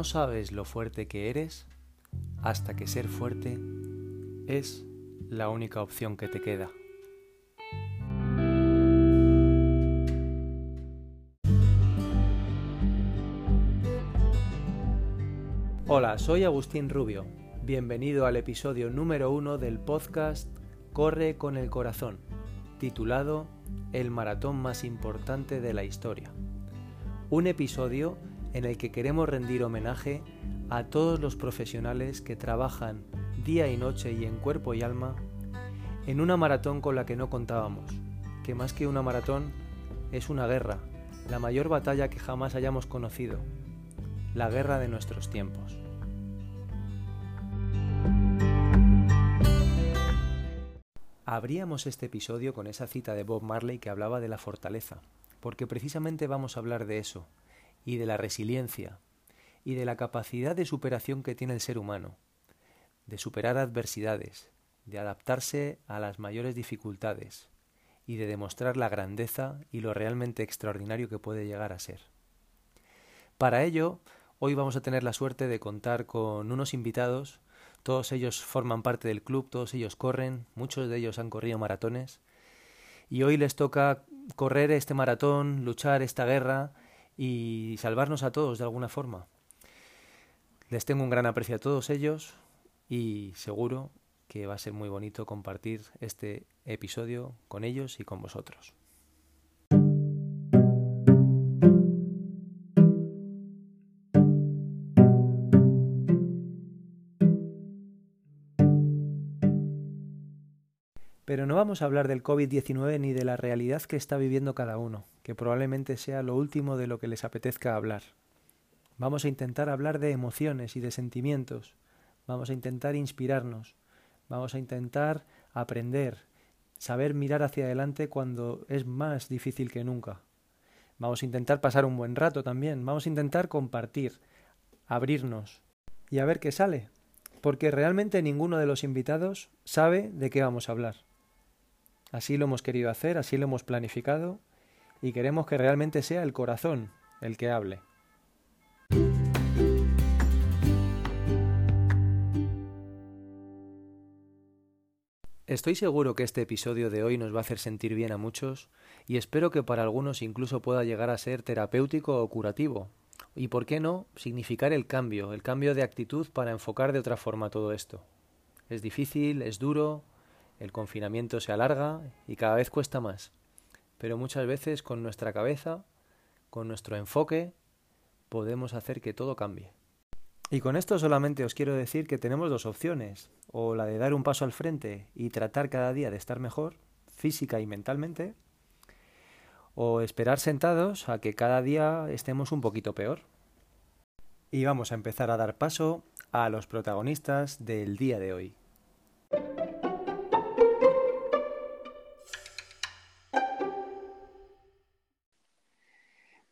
No sabes lo fuerte que eres hasta que ser fuerte es la única opción que te queda. Hola, soy Agustín Rubio. Bienvenido al episodio número uno del podcast Corre con el Corazón, titulado El maratón más importante de la historia. Un episodio en el que queremos rendir homenaje a todos los profesionales que trabajan día y noche y en cuerpo y alma en una maratón con la que no contábamos, que más que una maratón es una guerra, la mayor batalla que jamás hayamos conocido, la guerra de nuestros tiempos. Abríamos este episodio con esa cita de Bob Marley que hablaba de la fortaleza, porque precisamente vamos a hablar de eso, y de la resiliencia, y de la capacidad de superación que tiene el ser humano, de superar adversidades, de adaptarse a las mayores dificultades, y de demostrar la grandeza y lo realmente extraordinario que puede llegar a ser. Para ello, hoy vamos a tener la suerte de contar con unos invitados todos ellos forman parte del club, todos ellos corren, muchos de ellos han corrido maratones y hoy les toca correr este maratón, luchar esta guerra y salvarnos a todos de alguna forma. Les tengo un gran aprecio a todos ellos y seguro que va a ser muy bonito compartir este episodio con ellos y con vosotros. Vamos a hablar del COVID-19 ni de la realidad que está viviendo cada uno, que probablemente sea lo último de lo que les apetezca hablar. Vamos a intentar hablar de emociones y de sentimientos, vamos a intentar inspirarnos, vamos a intentar aprender, saber mirar hacia adelante cuando es más difícil que nunca. Vamos a intentar pasar un buen rato también, vamos a intentar compartir, abrirnos y a ver qué sale, porque realmente ninguno de los invitados sabe de qué vamos a hablar. Así lo hemos querido hacer, así lo hemos planificado y queremos que realmente sea el corazón el que hable. Estoy seguro que este episodio de hoy nos va a hacer sentir bien a muchos y espero que para algunos incluso pueda llegar a ser terapéutico o curativo. Y por qué no, significar el cambio, el cambio de actitud para enfocar de otra forma todo esto. Es difícil, es duro, el confinamiento se alarga y cada vez cuesta más. Pero muchas veces con nuestra cabeza, con nuestro enfoque, podemos hacer que todo cambie. Y con esto solamente os quiero decir que tenemos dos opciones, o la de dar un paso al frente y tratar cada día de estar mejor, física y mentalmente, o esperar sentados a que cada día estemos un poquito peor. Y vamos a empezar a dar paso a los protagonistas del día de hoy.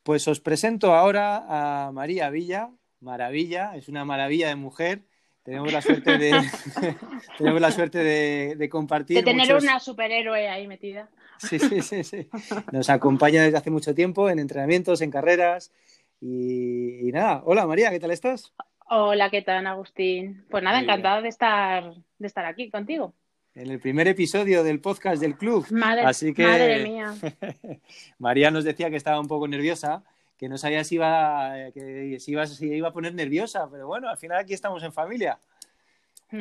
Pues os presento ahora a María Villa, maravilla, es una maravilla de mujer. Tenemos la suerte de, tenemos la suerte de, compartir. De tener una superhéroe ahí metida. Sí, sí, sí, sí. Nos acompaña desde hace mucho tiempo en entrenamientos, en carreras. Y, nada, hola María, ¿qué tal estás? Hola, ¿qué tal, Agustín? Pues nada, encantada de estar, de estar aquí contigo en el primer episodio del podcast del club. Madre, Así que madre mía. María nos decía que estaba un poco nerviosa, que no sabía si iba, que si iba, si iba a poner nerviosa, pero bueno, al final aquí estamos en familia.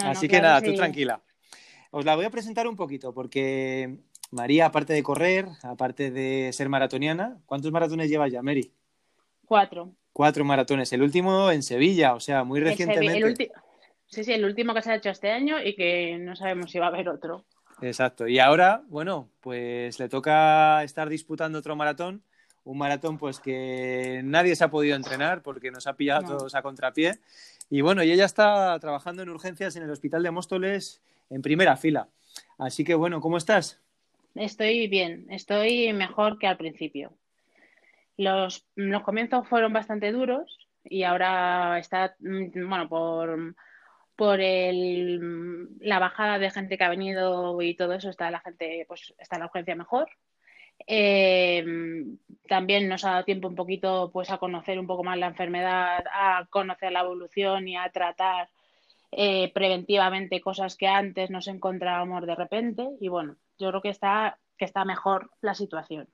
Así que nada, tú tranquila. Os la voy a presentar un poquito, porque María, aparte de correr, aparte de ser maratoniana, ¿cuántos maratones llevas ya, Mary? Cuatro. Cuatro maratones. El último en Sevilla, o sea, muy recientemente. Sí, sí, el último que se ha hecho este año y que no sabemos si va a haber otro. Exacto. Y ahora, bueno, pues le toca estar disputando otro maratón. Un maratón pues que nadie se ha podido entrenar porque nos ha pillado todos a contrapié. Y bueno, y ella está trabajando en urgencias en el Hospital de Móstoles en primera fila. Así que bueno, ¿cómo estás? Estoy bien, estoy mejor que al principio. Los, los comienzos fueron bastante duros y ahora está, mm, bueno, por por el, la bajada de gente que ha venido y todo eso, está la gente, pues está la urgencia mejor. Eh, también nos ha dado tiempo un poquito pues a conocer un poco más la enfermedad, a conocer la evolución y a tratar eh, preventivamente cosas que antes nos encontrábamos de repente. Y bueno, yo creo que está, que está mejor la situación.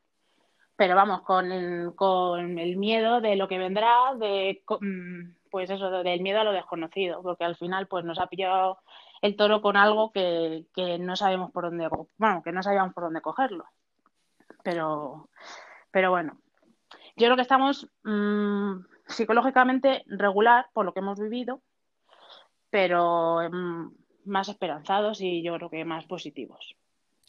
Pero vamos, con el, con el miedo de lo que vendrá, de mm, pues eso, del miedo a lo desconocido, porque al final pues nos ha pillado el toro con algo que, que no sabemos por dónde, bueno, que no sabíamos por dónde cogerlo. Pero, pero bueno, yo creo que estamos mmm, psicológicamente regular por lo que hemos vivido, pero mmm, más esperanzados y yo creo que más positivos.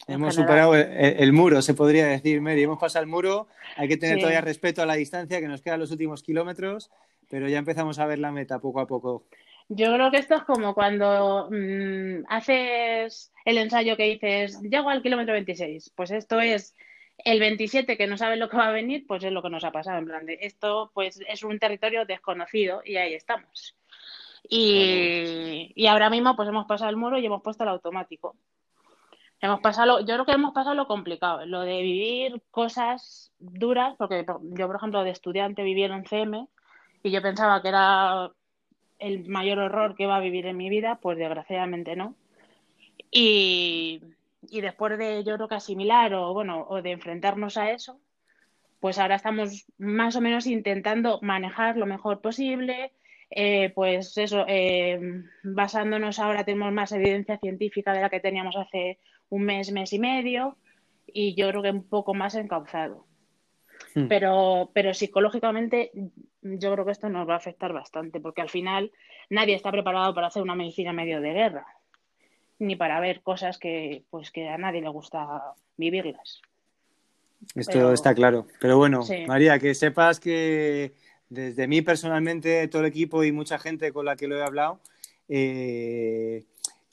Hemos superado el, el, muro, se podría decir, Mary. Hemos pasado el muro, hay que tener sí. todavía respeto a la distancia, que nos quedan los últimos kilómetros, pero ya empezamos a ver la meta poco a poco. Yo creo que esto es como cuando mmm, haces el ensayo que dices, llego al kilómetro 26. Pues esto es el 27 que no sabe lo que va a venir, pues es lo que nos ha pasado. En plan de esto, pues es un territorio desconocido y ahí estamos. Y, y ahora mismo, pues hemos pasado el muro y hemos puesto el automático. Hemos pasado, yo creo que hemos pasado lo complicado, lo de vivir cosas duras, porque yo, por ejemplo, de estudiante viví en un CM y yo pensaba que era el mayor horror que iba a vivir en mi vida, pues desgraciadamente no. Y, y después de yo creo que asimilar o bueno, o de enfrentarnos a eso, pues ahora estamos más o menos intentando manejar lo mejor posible, eh, pues eso, eh, basándonos ahora tenemos más evidencia científica de la que teníamos hace un mes, mes y medio, y yo creo que un poco más encauzado. Hmm. Pero, pero psicológicamente yo creo que esto nos va a afectar bastante, porque al final nadie está preparado para hacer una medicina medio de guerra, ni para ver cosas que, pues, que a nadie le gusta vivirlas. Esto pero, está claro. Pero bueno, sí. María, que sepas que desde mí personalmente, todo el equipo y mucha gente con la que lo he hablado, eh,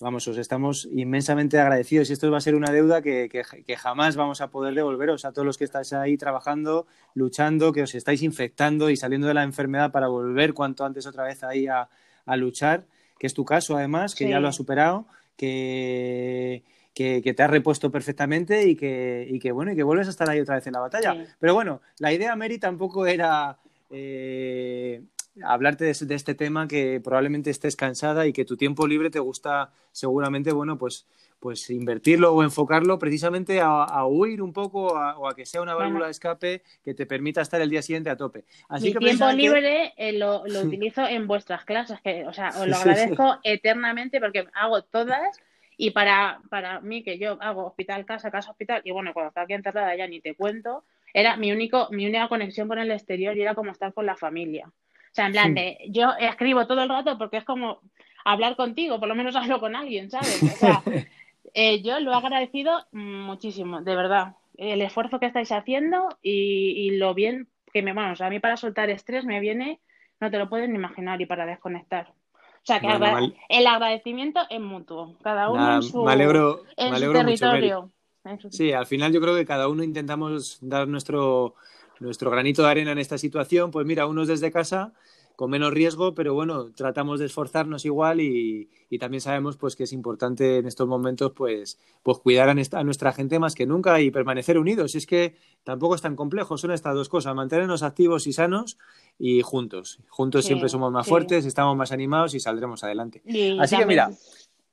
vamos, os estamos inmensamente agradecidos y esto va a ser una deuda que, que, que, jamás vamos a poder devolveros a todos los que estáis ahí trabajando, luchando, que os estáis infectando y saliendo de la enfermedad para volver cuanto antes otra vez ahí a, a luchar, que es tu caso además, que sí. ya lo has superado, que, que, que, te has repuesto perfectamente y que, y que, bueno, y que vuelves a estar ahí otra vez en la batalla. Sí. Pero bueno, la idea, Mary, tampoco era eh, hablarte de, de, este tema que probablemente estés cansada y que tu tiempo libre te gusta seguramente, bueno, pues, pues invertirlo o enfocarlo precisamente a, a huir un poco a, o a que sea una válvula de escape que te permita estar el día siguiente a tope. Así Mi que tiempo libre que... eh, lo, lo, utilizo en vuestras clases, que, o sea, os lo agradezco eternamente porque hago todas y para, para mí, que yo hago hospital, casa, casa, hospital, y bueno, cuando estaba aquí encerrada ya ni te cuento, era mi, único, mi única conexión con el exterior y era como estar con la familia. O sea, en plan de, yo escribo todo el rato porque es como hablar contigo, por lo menos hablo con alguien, ¿sabes? O sea, eh, yo lo he agradecido muchísimo, de verdad. El esfuerzo que estáis haciendo y, y lo bien que me, bueno, o sea, a mí para soltar estrés me viene, no te lo puedes ni imaginar, y para desconectar. O sea, que bueno, agra mal... el agradecimiento es mutuo, cada uno Nada, en su, me alegro, en me alegro su territorio. Mucho, sí, al final yo creo que cada uno intentamos dar nuestro, nuestro granito de arena en esta situación, pues mira, unos desde casa con menos riesgo, pero bueno, tratamos de esforzarnos igual y, y, también sabemos pues que es importante en estos momentos pues, pues cuidar a, esta, a, nuestra gente más que nunca y permanecer unidos. Y es que tampoco es tan complejo, son estas dos cosas, mantenernos activos y sanos y juntos. Juntos sí, siempre somos más sí. fuertes, estamos más animados y saldremos adelante. Y Así que mira,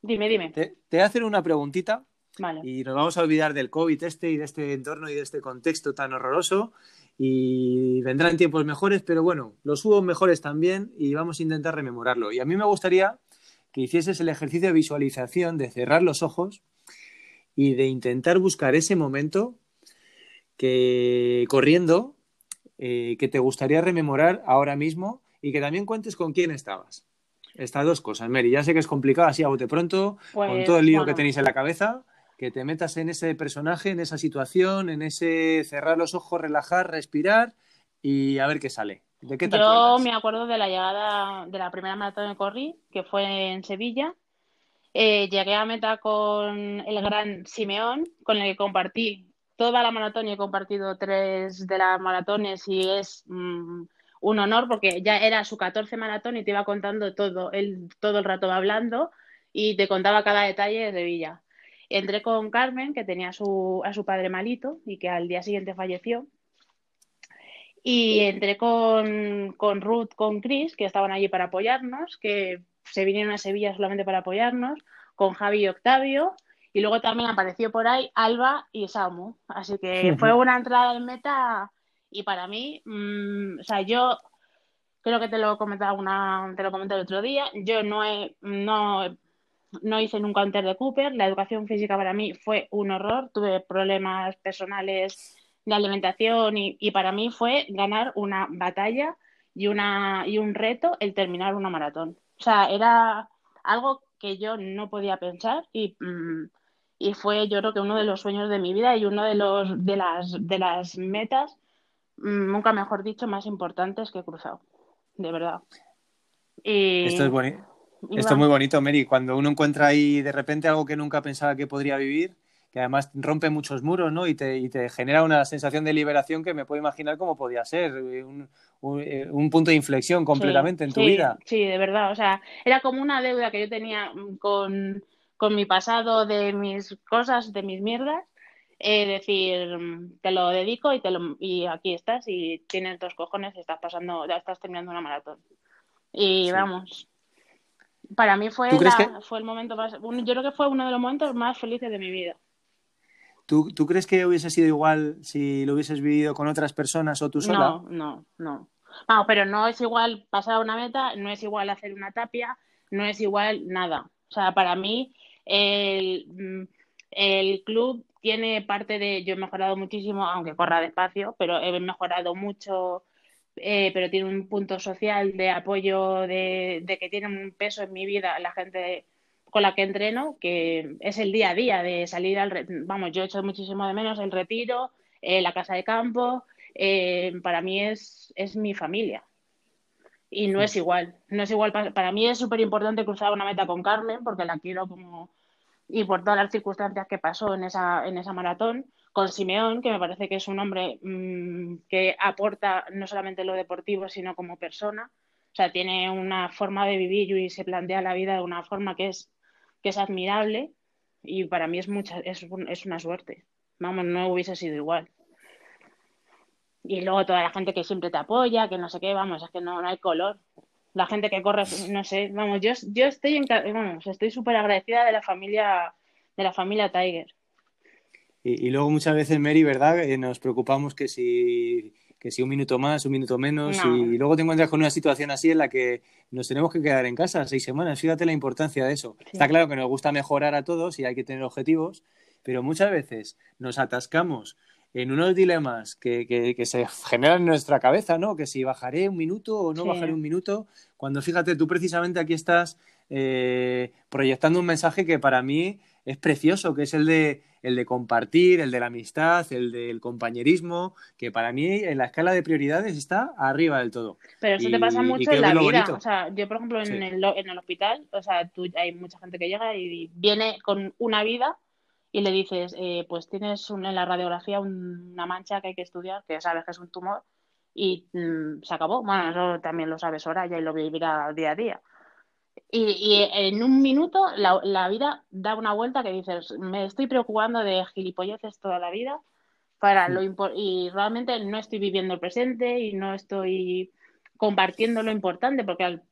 dime, dime. Te, te voy a hacer una preguntita. Vale. Y nos vamos a olvidar del COVID este y de este entorno y de este contexto tan horroroso y vendrán tiempos mejores, pero bueno, los hubo mejores también y vamos a intentar rememorarlo. Y a mí me gustaría que hicieses el ejercicio de visualización, de cerrar los ojos y de intentar buscar ese momento que corriendo eh, que te gustaría rememorar ahora mismo y que también cuentes con quién estabas. Estas dos cosas, Mary. Ya sé que es complicado así a bote pronto, pues, con todo el lío bueno. que tenéis en la cabeza, que te metas en ese personaje, en esa situación, en ese cerrar los ojos, relajar, respirar y a ver qué sale. ¿De qué te Yo acuerdas? me acuerdo de la llegada de la primera maratón de corrí, que fue en Sevilla. Eh, llegué a meta con el gran Simeón, con el que compartí toda la maratón y he compartido tres de las maratones y es mmm, un honor porque ya era su 14 maratón y te iba contando todo, él todo el rato va hablando y te contaba cada detalle de Sevilla. Entré con Carmen, que tenía a su, a su padre malito y que al día siguiente falleció. Y entré con, con Ruth, con Chris, que estaban allí para apoyarnos, que se vinieron a Sevilla solamente para apoyarnos, con Javi y Octavio. Y luego también apareció por ahí Alba y Samu. Así que fue una entrada en meta y para mí, mm, o sea, yo creo que te lo comentaba una, te lo comenté el otro día, yo no he, no, no hice nunca un de Cooper, la educación física para mí fue un horror, tuve problemas personales de alimentación y, y para mí fue ganar una batalla y, una, y un reto el terminar una maratón. O sea, era algo que yo no podía pensar y, mm, y fue yo creo que uno de los sueños de mi vida y uno de los de las de las metas mm, nunca mejor dicho más importantes que he cruzado de verdad. Esto es bonito esto es muy bonito Mary cuando uno encuentra ahí de repente algo que nunca pensaba que podría vivir que además rompe muchos muros, ¿no? Y te, y te genera una sensación de liberación que me puedo imaginar cómo podía ser, eh, un, eh, un, punto de inflexión completamente en tu vida. Sí, de verdad, o sea, era como una deuda que yo tenía con, con mi pasado, de mis cosas, de mis mierdas, eh, decir, te lo dedico y, te lo, y aquí estás y tienes dos cojones y estás pasando, ya estás terminando una maratón. Y vamos, para mí fue, fue el momento más, yo creo que fue uno de los momentos más felices de mi vida. ¿Tú, ¿Tú, crees que hubiese sido igual si lo hubieses vivido con otras personas o tú sola? No, no, no. Vamos, pero no es igual pasar una meta, no es igual hacer una tapia, no es igual nada. O sea, para mí el, mm, el club tiene parte de, yo he mejorado muchísimo, aunque corra despacio, pero he mejorado mucho, eh, pero tiene un punto social de apoyo, de, de que tiene un peso en mi vida la gente con la que entreno, que es el día a día de salir al... Vamos, yo he hecho muchísimo de menos el retiro, eh, la casa de campo, eh, para mí es, es mi familia. Y no es igual, no es igual. Para, mí es súper importante cruzar una meta con Carmen, porque la quiero como... Y por todas las circunstancias que pasó en esa, en esa maratón, con Simeón, que me parece que es un hombre mm, que aporta no solamente lo deportivo, sino como persona. O sea, tiene una forma de vivir y se plantea la vida de una forma que es que es admirable y para mí es, mucha, es, es una suerte. Vamos, no hubiese sido igual. Y luego toda la gente que siempre te apoya, que no sé qué, vamos, es que no, no hay color. La gente que corre, no sé, vamos, yo, yo estoy en, estoy súper agradecida de la familia, de la familia Tiger. Y, y, luego muchas veces, Mary, ¿verdad? Eh, nos preocupamos que si que si un minuto más, un minuto menos, y luego te encuentras con una situación así en la que nos tenemos que quedar en casa seis semanas. Fíjate la importancia de eso. Está claro que nos gusta mejorar a todos y hay que tener objetivos, pero muchas veces nos atascamos en unos dilemas que, que, se generan en nuestra cabeza, ¿no? Que si bajaré un minuto o no bajaré un minuto, cuando fíjate, tú precisamente aquí estás eh, proyectando un mensaje que para mí es precioso, que es el de, el de compartir, el de la amistad, el del compañerismo, que para mí en la escala de prioridades está arriba del todo. Pero eso te pasa mucho en la vida. O sea, yo, por ejemplo, en, el, en el hospital, o sea, tú, hay mucha gente que llega y viene con una vida y le dices, eh, pues tienes en la radiografía una mancha que hay que estudiar, que sabes que es un tumor, y mm, se acabó. Bueno, eso también lo sabes Soraya y lo vivirá día a día. Y, en un minuto la, vida da una vuelta que dices, me estoy preocupando de gilipolleces toda la vida para lo y realmente no estoy viviendo el presente y no estoy compartiendo lo importante porque al,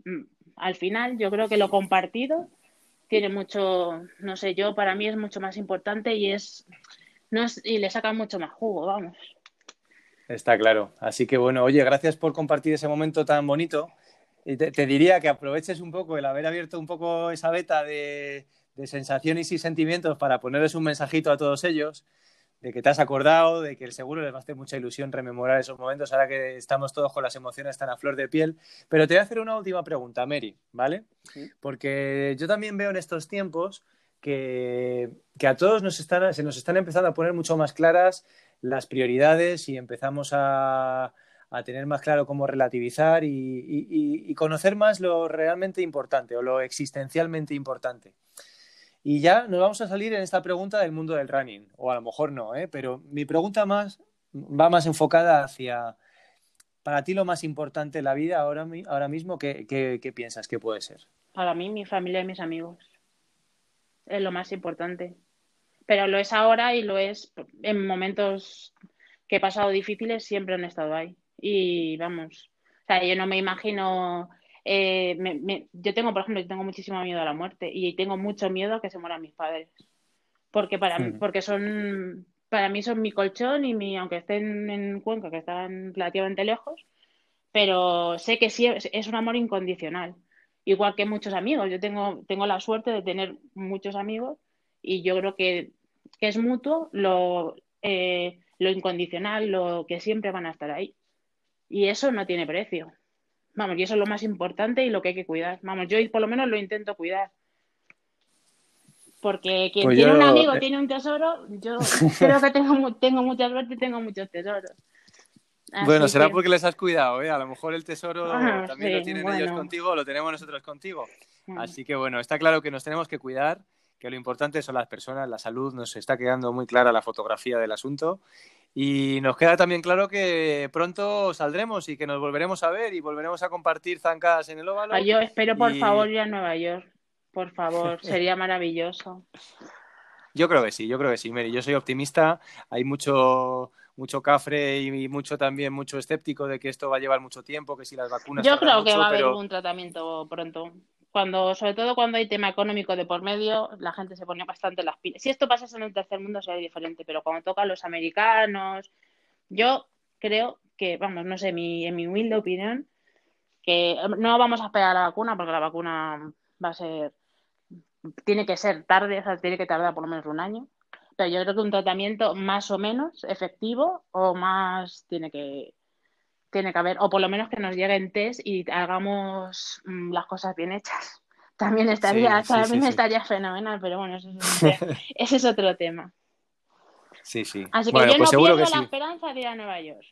al final yo creo que lo compartido tiene mucho, no sé, yo para mí es mucho más importante y es, no es, y le saca mucho más jugo, vamos. Está claro. Así que bueno, oye, gracias por compartir ese momento tan bonito y te, diría que aproveches un poco el haber abierto un poco esa beta de, sensaciones y sentimientos para ponerles un mensajito a todos ellos, de que te has acordado, de que seguro les va a hacer mucha ilusión rememorar esos momentos ahora que estamos todos con las emociones tan a flor de piel. Pero te voy a hacer una última pregunta, Mary, ¿vale? Porque yo también veo en estos tiempos que, que a todos nos están, se nos están empezando a poner mucho más claras las prioridades y empezamos a, a tener más claro cómo relativizar y, conocer más lo realmente importante o lo existencialmente importante. Y ya nos vamos a salir en esta pregunta del mundo del running, o a lo mejor no, ¿eh? pero mi pregunta más va más enfocada hacia, para ti lo más importante en la vida ahora, ahora mismo, ¿qué, qué piensas que puede ser? Para mí, mi familia y mis amigos. Es lo más importante. pero lo es ahora y lo es en momentos que he pasado difíciles, siempre han estado ahí. Y vamos, o sea, yo no me imagino, eh, yo tengo, por ejemplo, yo tengo muchísimo miedo a la muerte y tengo mucho miedo a que se mueran mis padres, porque para hmm. porque son, para mí son mi colchón y mi, aunque estén en Cuenca, que están relativamente lejos, pero sé que sí es un amor incondicional, igual que muchos amigos. Yo tengo, tengo la suerte de tener muchos amigos y yo creo que, es mutuo lo, eh, lo incondicional, lo que siempre van a estar ahí. Y eso no tiene precio. Vamos, y eso es lo más importante y lo que hay que cuidar. Vamos, yo por lo menos lo intento cuidar. Porque quien pues tiene un amigo eh, tiene un tesoro, yo creo que tengo, tengo mucha suerte y tengo muchos tesoros. bueno, será porque les has cuidado, ¿eh? A lo mejor el tesoro también lo tienen ellos contigo lo tenemos nosotros contigo. Mm. Así que bueno, está claro que nos tenemos que cuidar que lo importante son las personas, la salud, nos está quedando muy clara la fotografía del asunto y nos queda también claro que pronto saldremos y que nos volveremos a ver y volveremos a compartir zancadas en el óvalo. Yo espero por favor ir a Nueva York, por favor, sería maravilloso. Yo creo que sí, yo creo que sí, Mary. Yo soy optimista. Hay mucho, mucho cafre y mucho también mucho escéptico de que esto va a llevar mucho tiempo, que si las vacunas. Yo creo que va a haber un tratamiento pronto cuando, sobre todo cuando hay tema económico de por medio, la gente se pone bastante las pilas. Si esto pasase en el tercer mundo sería diferente, pero cuando toca a los americanos, yo creo que, vamos, no sé, mi, en mi humilde opinión, que no vamos a esperar a la vacuna porque la vacuna va a ser, tiene que ser tarde, o sea, tiene que tardar por lo menos un año. Pero yo creo que un tratamiento más o menos efectivo o más tiene que, tiene que haber, o por lo menos que nos lleguen test y hagamos mm, las cosas bien hechas. También estaría, también estaría fenomenal, pero bueno, ese es, otro tema. Sí, sí. Así que yo pues no pierdo la esperanza de ir a Nueva York.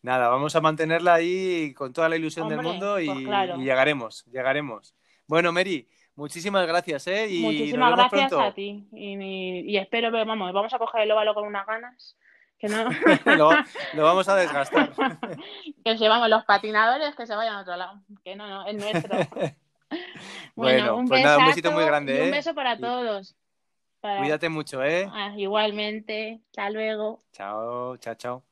Nada, vamos a mantenerla ahí con toda la ilusión del mundo pues y, llegaremos, llegaremos. Bueno, Mary, muchísimas gracias, ¿eh? Y muchísimas gracias a ti. Y, y, espero, vamos, vamos a coger el óvalo con unas ganas que no... lo, vamos a desgastar. que llevamos los patinadores que se vayan a otro lado. Que no, no, es nuestro. bueno, un, pues nada, un besito muy grande. un ¿eh? beso para todos. Cuídate mucho, ¿eh? Ah, igualmente. Hasta luego. Chao, chao, chao.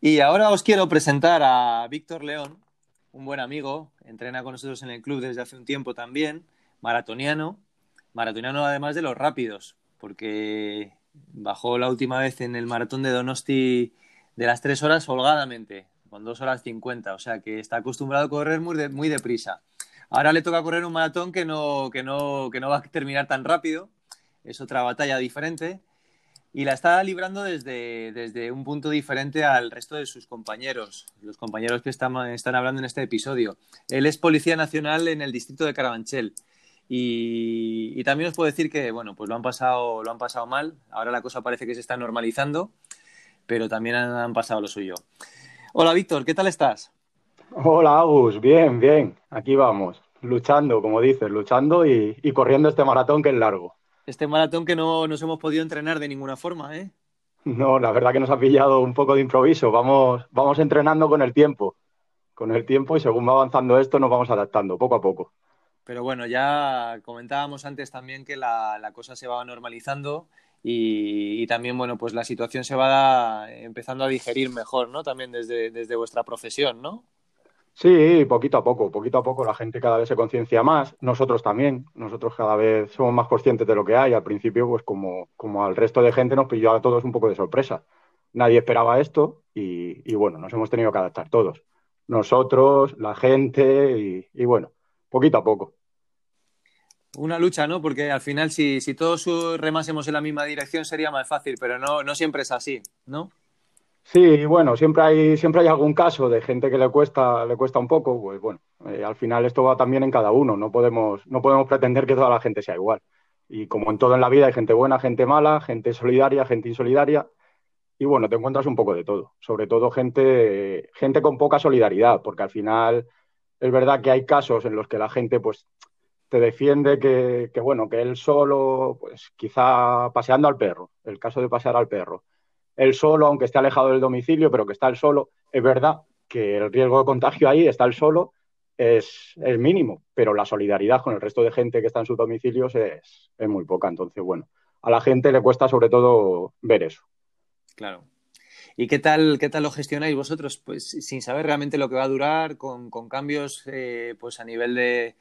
Y ahora os quiero presentar a Víctor León, un buen amigo, entrena con nosotros en el club desde hace un tiempo también, maratoniano, maratoniano además de los rápidos, porque bajó la última vez en el maratón de Donosti de las tres horas holgadamente, con dos horas cincuenta, o sea que está acostumbrado a correr muy, muy deprisa. Ahora le toca correr un maratón que no, que, no, que no va a terminar tan rápido, es otra batalla diferente, y la está librando desde, desde, un punto diferente al resto de sus compañeros, los compañeros que están, están hablando en este episodio. Él es policía nacional en el distrito de Carabanchel. Y, también os puedo decir que, bueno, pues lo han pasado, lo han pasado mal. Ahora la cosa parece que se está normalizando, pero también han, pasado lo suyo. Hola, Víctor, ¿qué tal estás? Hola, Agus, bien, bien. Aquí vamos, luchando, como dices, luchando y corriendo este maratón que es largo este maratón que no nos hemos podido entrenar de ninguna forma, ¿eh? No, la verdad que nos ha pillado un poco de improviso. Vamos, vamos entrenando con el tiempo. Con el tiempo y según va avanzando esto nos vamos adaptando poco a poco. Pero bueno, ya comentábamos antes también que la, cosa se va normalizando y, también, bueno, pues la situación se va empezando a digerir mejor, ¿no? También desde, desde vuestra profesión, ¿no? Sí, poquito a poco, poquito a poco la gente cada vez se conciencia más, nosotros también, nosotros cada vez somos más conscientes de lo que hay. Al principio, pues como, como al resto de gente nos pilló a todos un poco de sorpresa. Nadie esperaba esto y, bueno, nos hemos tenido que adaptar todos. Nosotros, la gente y, y, bueno, poquito a poco. Una lucha, ¿no? Porque al final si, si todos remásemos en la misma dirección sería más fácil, pero no, no siempre es así, ¿no? Sí, bueno, siempre hay, siempre hay algún caso de gente que le cuesta, le cuesta un poco, pues bueno, eh, al final esto va también en cada uno, no podemos, no podemos pretender que toda la gente sea igual. Y como en todo en la vida hay gente buena, gente mala, gente solidaria, gente insolidaria, y bueno, te encuentras un poco de todo, sobre todo gente, gente con poca solidaridad, porque al final es verdad que hay casos en los que la gente pues te defiende que, que bueno, que él solo, pues quizá paseando al perro, el caso de pasear al perro él solo, aunque esté alejado del domicilio, pero que está él solo, es verdad, que el riesgo de contagio ahí está el solo es, es, mínimo, pero la solidaridad con el resto de gente que está en sus domicilios es, es muy poca. Entonces, bueno, a la gente le cuesta sobre todo ver eso. Claro. ¿Y qué tal, qué tal lo gestionáis vosotros? Pues sin saber realmente lo que va a durar, con, cambios eh, pues a nivel de,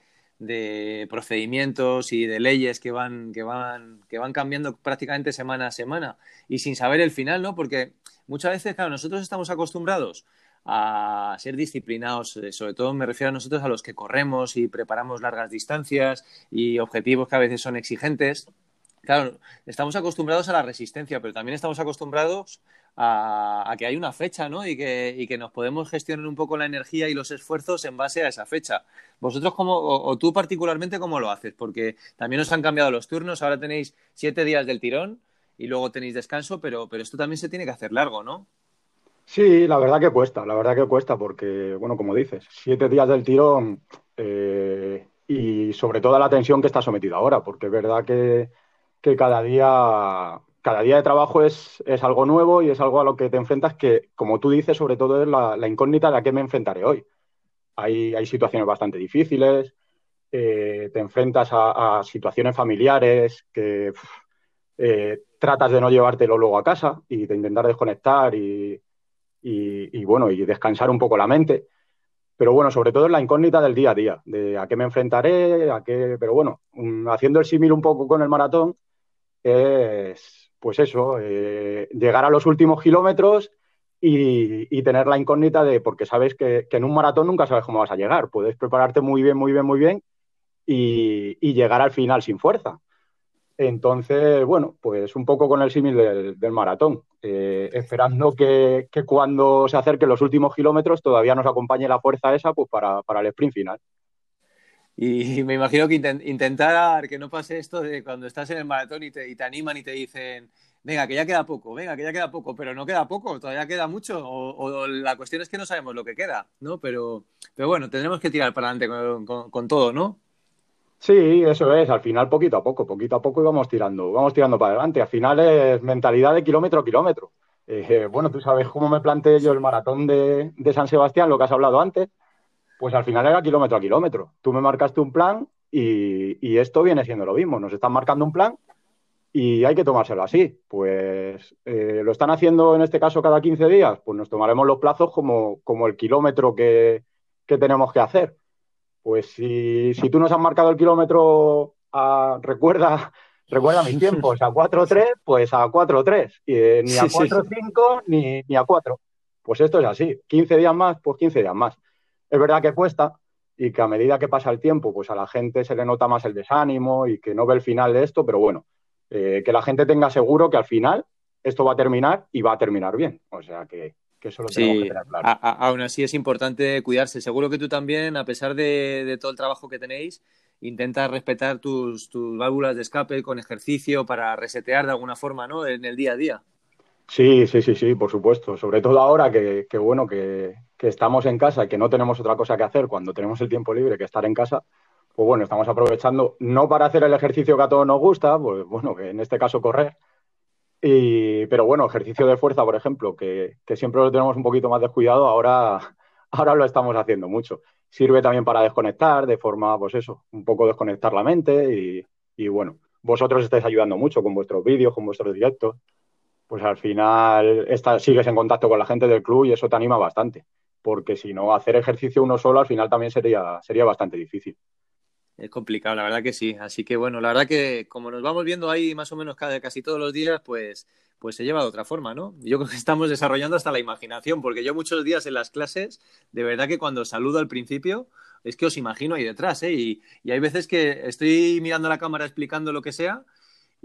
de, procedimientos y de leyes que van, que, van, que van cambiando prácticamente semana a semana y sin saber el final, ¿no? Porque muchas veces, claro, nosotros estamos acostumbrados a ser disciplinados, eh, sobre todo me refiero a nosotros a los que corremos y preparamos largas distancias y objetivos que a veces son exigentes. Claro, estamos acostumbrados a la resistencia, pero también estamos acostumbrados a, que hay una fecha, ¿no? Y que, y que, nos podemos gestionar un poco la energía y los esfuerzos en base a esa fecha. Vosotros, como, o, tú particularmente, ¿cómo lo haces? Porque también os han cambiado los turnos, ahora tenéis siete días del tirón y luego tenéis descanso, pero, pero esto también se tiene que hacer largo, ¿no? Sí, la verdad que cuesta, la verdad que cuesta, porque, bueno, como dices, siete días del tirón eh, y sobre todo la tensión que está sometido ahora, porque es verdad que, que cada día cada día de trabajo es, es, algo nuevo y es algo a lo que te enfrentas que, como tú dices, sobre todo es la, incógnita de a qué me enfrentaré hoy. Hay, hay situaciones bastante difíciles, eh, te enfrentas a, situaciones familiares que eh, tratas de no llevártelo luego a casa y de intentar desconectar y, y, bueno, y descansar un poco la mente. Pero bueno, sobre todo es la incógnita del día a día, de a qué me enfrentaré, a qué. Pero bueno, haciendo el símil un poco con el maratón, es pues eso, eh, llegar a los últimos kilómetros y, tener la incógnita de, porque sabes que, en un maratón nunca sabes cómo vas a llegar, puedes prepararte muy bien, muy bien, muy bien y, llegar al final sin fuerza. Entonces, bueno, pues un poco con el símil del, maratón, eh, esperando que, cuando se acerquen los últimos kilómetros todavía nos acompañe la fuerza esa pues para, para el sprint final. Y me imagino que intentar que no pase esto de cuando estás en el maratón y te, animan y te dicen, venga, que ya queda poco, venga, que ya queda poco, pero no queda poco, todavía queda mucho, o, la cuestión es que no sabemos lo que queda, ¿no? Pero, pero bueno, tendremos que tirar para adelante con, todo, ¿no? Sí, eso es, al final poquito a poco, poquito a poco y vamos tirando, vamos tirando para adelante, al final es mentalidad de kilómetro a kilómetro. Eh, bueno, tú sabes cómo me planteé yo el maratón de, de San Sebastián, lo que has hablado antes, pues al final era kilómetro a kilómetro. Tú me marcaste un plan y, esto viene siendo lo mismo. Nos están marcando un plan y hay que tomárselo así. Pues eh, lo están haciendo en este caso cada 15 días, pues nos tomaremos los plazos como, como el kilómetro que, tenemos que hacer. Pues si, tú nos has marcado el kilómetro, a, recuerda, recuerda mis tiempos, a 4-3, pues a 4-3. Eh, ni a 4-5 ni, ni a 4. Pues esto es así. 15 días más, pues 15 días más. Es verdad que cuesta y que a medida que pasa el tiempo, pues a la gente se le nota más el desánimo y que no ve el final de esto, pero bueno, eh, que la gente tenga seguro que al final esto va a terminar y va a terminar bien. O sea que, eso lo tenemos que tener claro. aún así es importante cuidarse. Seguro que tú también, a pesar de, todo el trabajo que tenéis, intentas respetar tus, tus válvulas de escape con ejercicio para resetear de alguna forma, ¿no? En el día a día. Sí, sí, sí, sí, por supuesto. Sobre todo ahora que, bueno, que, estamos en casa y que no tenemos otra cosa que hacer cuando tenemos el tiempo libre que estar en casa, pues bueno, estamos aprovechando no para hacer el ejercicio que a todos nos gusta, pues bueno, que en este caso correr, y, pero bueno, ejercicio de fuerza, por ejemplo, que, siempre lo tenemos un poquito más descuidado, ahora, ahora lo estamos haciendo mucho. Sirve también para desconectar, de forma, pues eso, un poco desconectar la mente y, y bueno, vosotros estáis ayudando mucho con vuestros vídeos, con vuestros directos pues al final sigues en contacto con la gente del club y eso te anima bastante. Porque si no, hacer ejercicio uno solo al final también sería, sería bastante difícil. Es complicado, la verdad que sí. Así que bueno, la verdad que como nos vamos viendo ahí más o menos cada, casi todos los días, pues, pues se lleva de otra forma, ¿no? Yo creo que estamos desarrollando hasta la imaginación, porque yo muchos días en las clases, de verdad que cuando saludo al principio, es que os imagino ahí detrás, ¿eh? Y, y hay veces que estoy mirando la cámara explicando lo que sea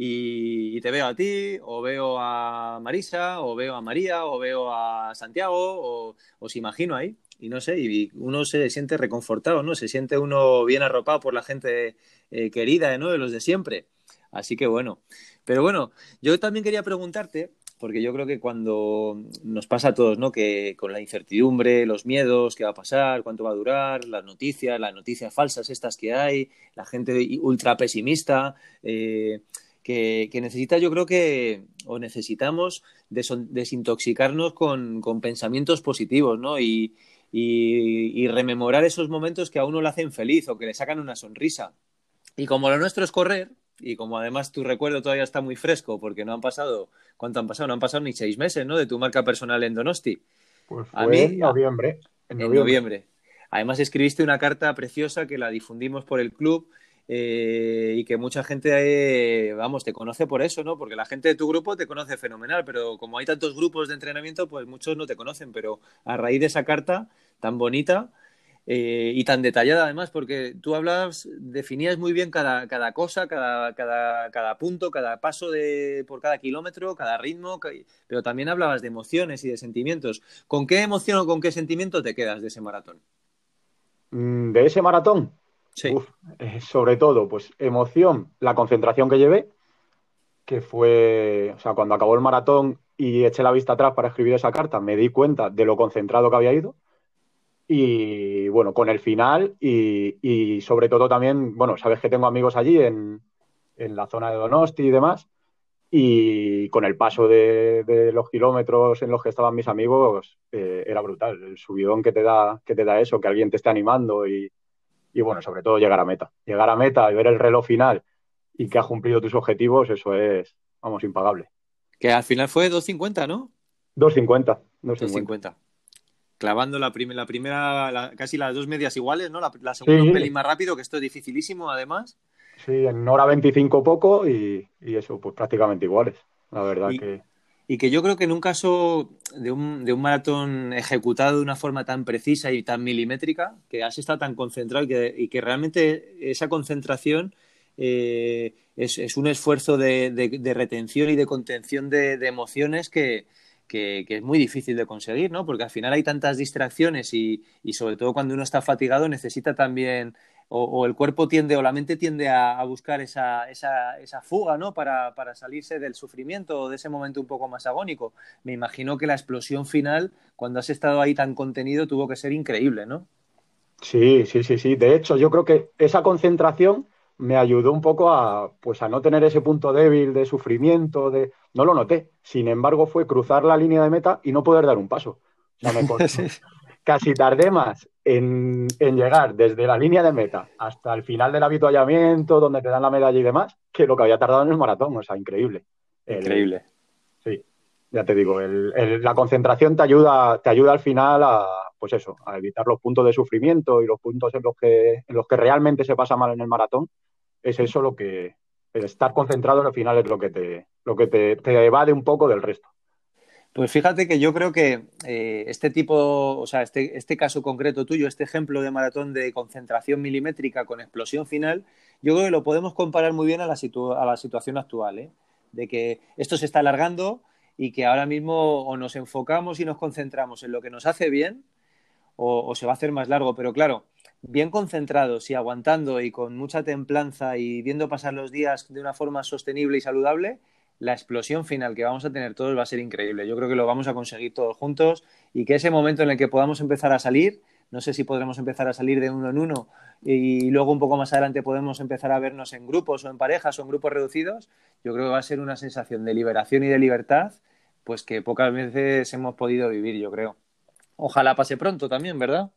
y, te veo a ti, o veo a Marisa, o veo a María, o veo a Santiago, o os imagino ahí, y no sé, y uno se siente reconfortado, ¿no? Se siente uno bien arropado por la gente eh, querida, ¿no? De los de siempre. Así que bueno. Pero bueno, yo también quería preguntarte, porque yo creo que cuando nos pasa a todos, ¿no? Que con la incertidumbre, los miedos, qué va a pasar, cuánto va a durar, las noticias, las noticias falsas estas que hay, la gente ultra pesimista, eh, que, necesita, yo creo que, o necesitamos desintoxicarnos con, pensamientos positivos, ¿no? Y, rememorar esos momentos que a uno le hacen feliz o que le sacan una sonrisa. Y como lo nuestro es correr, y como además tu recuerdo todavía está muy fresco, porque no han pasado, ¿cuánto han pasado? No han pasado ni seis meses, ¿no? De tu marca personal en Donosti. Pues fue en noviembre. En noviembre. Además escribiste una carta preciosa que la difundimos por el club eh, y que mucha gente, eh, vamos, te conoce por eso, ¿no? Porque la gente de tu grupo te conoce fenomenal, pero como hay tantos grupos de entrenamiento, pues muchos no te conocen, pero a raíz de esa carta tan bonita eh, y tan detallada además, porque tú hablabas, definías muy bien cada, cada cosa, cada, cada, cada, punto, cada paso de, por cada kilómetro, cada ritmo, pero también hablabas de emociones y de sentimientos. ¿Con qué emoción o con qué sentimiento te quedas de ese maratón? Mm, de ese maratón, eh, sobre todo, pues emoción, la concentración que llevé, que fue, o sea, cuando acabó el maratón y eché la vista atrás para escribir esa carta, me di cuenta de lo concentrado que había ido. Y bueno, con el final y, sobre todo también, bueno, sabes que tengo amigos allí en, la zona de Donosti y demás. Y con el paso de, los kilómetros en los que estaban mis amigos, eh, era brutal. El subidón que te da, que te da eso, que alguien te esté animando y, y bueno, sobre todo llegar a meta. Llegar a meta y ver el reloj final y que has cumplido tus objetivos, eso es, vamos, impagable. Que al final fue 2.50, ¿no? 2.50. 2.50. Clavando la, la primera, casi las dos medias iguales, ¿no? La, segunda un pelín más rápido, que esto es dificilísimo además. Sí, en hora 25 poco y, y eso, pues prácticamente iguales. La verdad que y que yo creo que en un caso de un, de un, maratón ejecutado de una forma tan precisa y tan milimétrica, que has estado tan concentrado y que, realmente esa concentración eh, es, un esfuerzo de, retención y de contención de, emociones que, que, es muy difícil de conseguir, ¿no? Porque al final hay tantas distracciones y, y sobre todo cuando uno está fatigado necesita también o, el cuerpo tiende o la mente tiende a, buscar esa, esa, esa fuga, ¿no? Para, para, salirse del sufrimiento o de ese momento un poco más agónico. Me imagino que la explosión final, cuando has estado ahí tan contenido, tuvo que ser increíble, ¿no? Sí, sí, sí, sí. De hecho, yo creo que esa concentración me ayudó un poco a, pues, a no tener ese punto débil de sufrimiento, de... No lo noté. Sin embargo, fue cruzar la línea de meta y no poder dar un paso. O sea, me, casi tardé más en, llegar desde la línea de meta hasta el final del habituallamiento, donde te dan la medalla y demás, que lo que había tardado en el maratón. O sea, increíble. Increíble. sí, ya te digo, la concentración te ayuda, te ayuda al final a, pues eso, a evitar los puntos de sufrimiento y los puntos en los que, en los que realmente se pasa mal en el maratón. Es eso lo que, estar concentrado al final es lo que te, lo que te evade un poco del resto. Pues fíjate que yo creo que eh, este tipo, o sea, este, este, caso concreto tuyo, este ejemplo de maratón de concentración milimétrica con explosión final, yo creo que lo podemos comparar muy bien a la, a la situación actual, ¿eh? de que esto se está alargando y que ahora mismo o nos enfocamos y nos concentramos en lo que nos hace bien o se va a hacer más largo, pero claro, bien concentrados y aguantando y con mucha templanza y viendo pasar los días de una forma sostenible y saludable, la explosión final que vamos a tener todos va a ser increíble. Yo creo que lo vamos a conseguir todos juntos y que ese momento en el que podamos empezar a salir, no sé si podremos empezar a salir de uno en uno y luego un poco más adelante podemos empezar a vernos en grupos o en parejas o en grupos reducidos, yo creo que va a ser una sensación de liberación y de libertad, pues que pocas veces hemos podido vivir, yo creo. Ojalá pase pronto también, ¿verdad?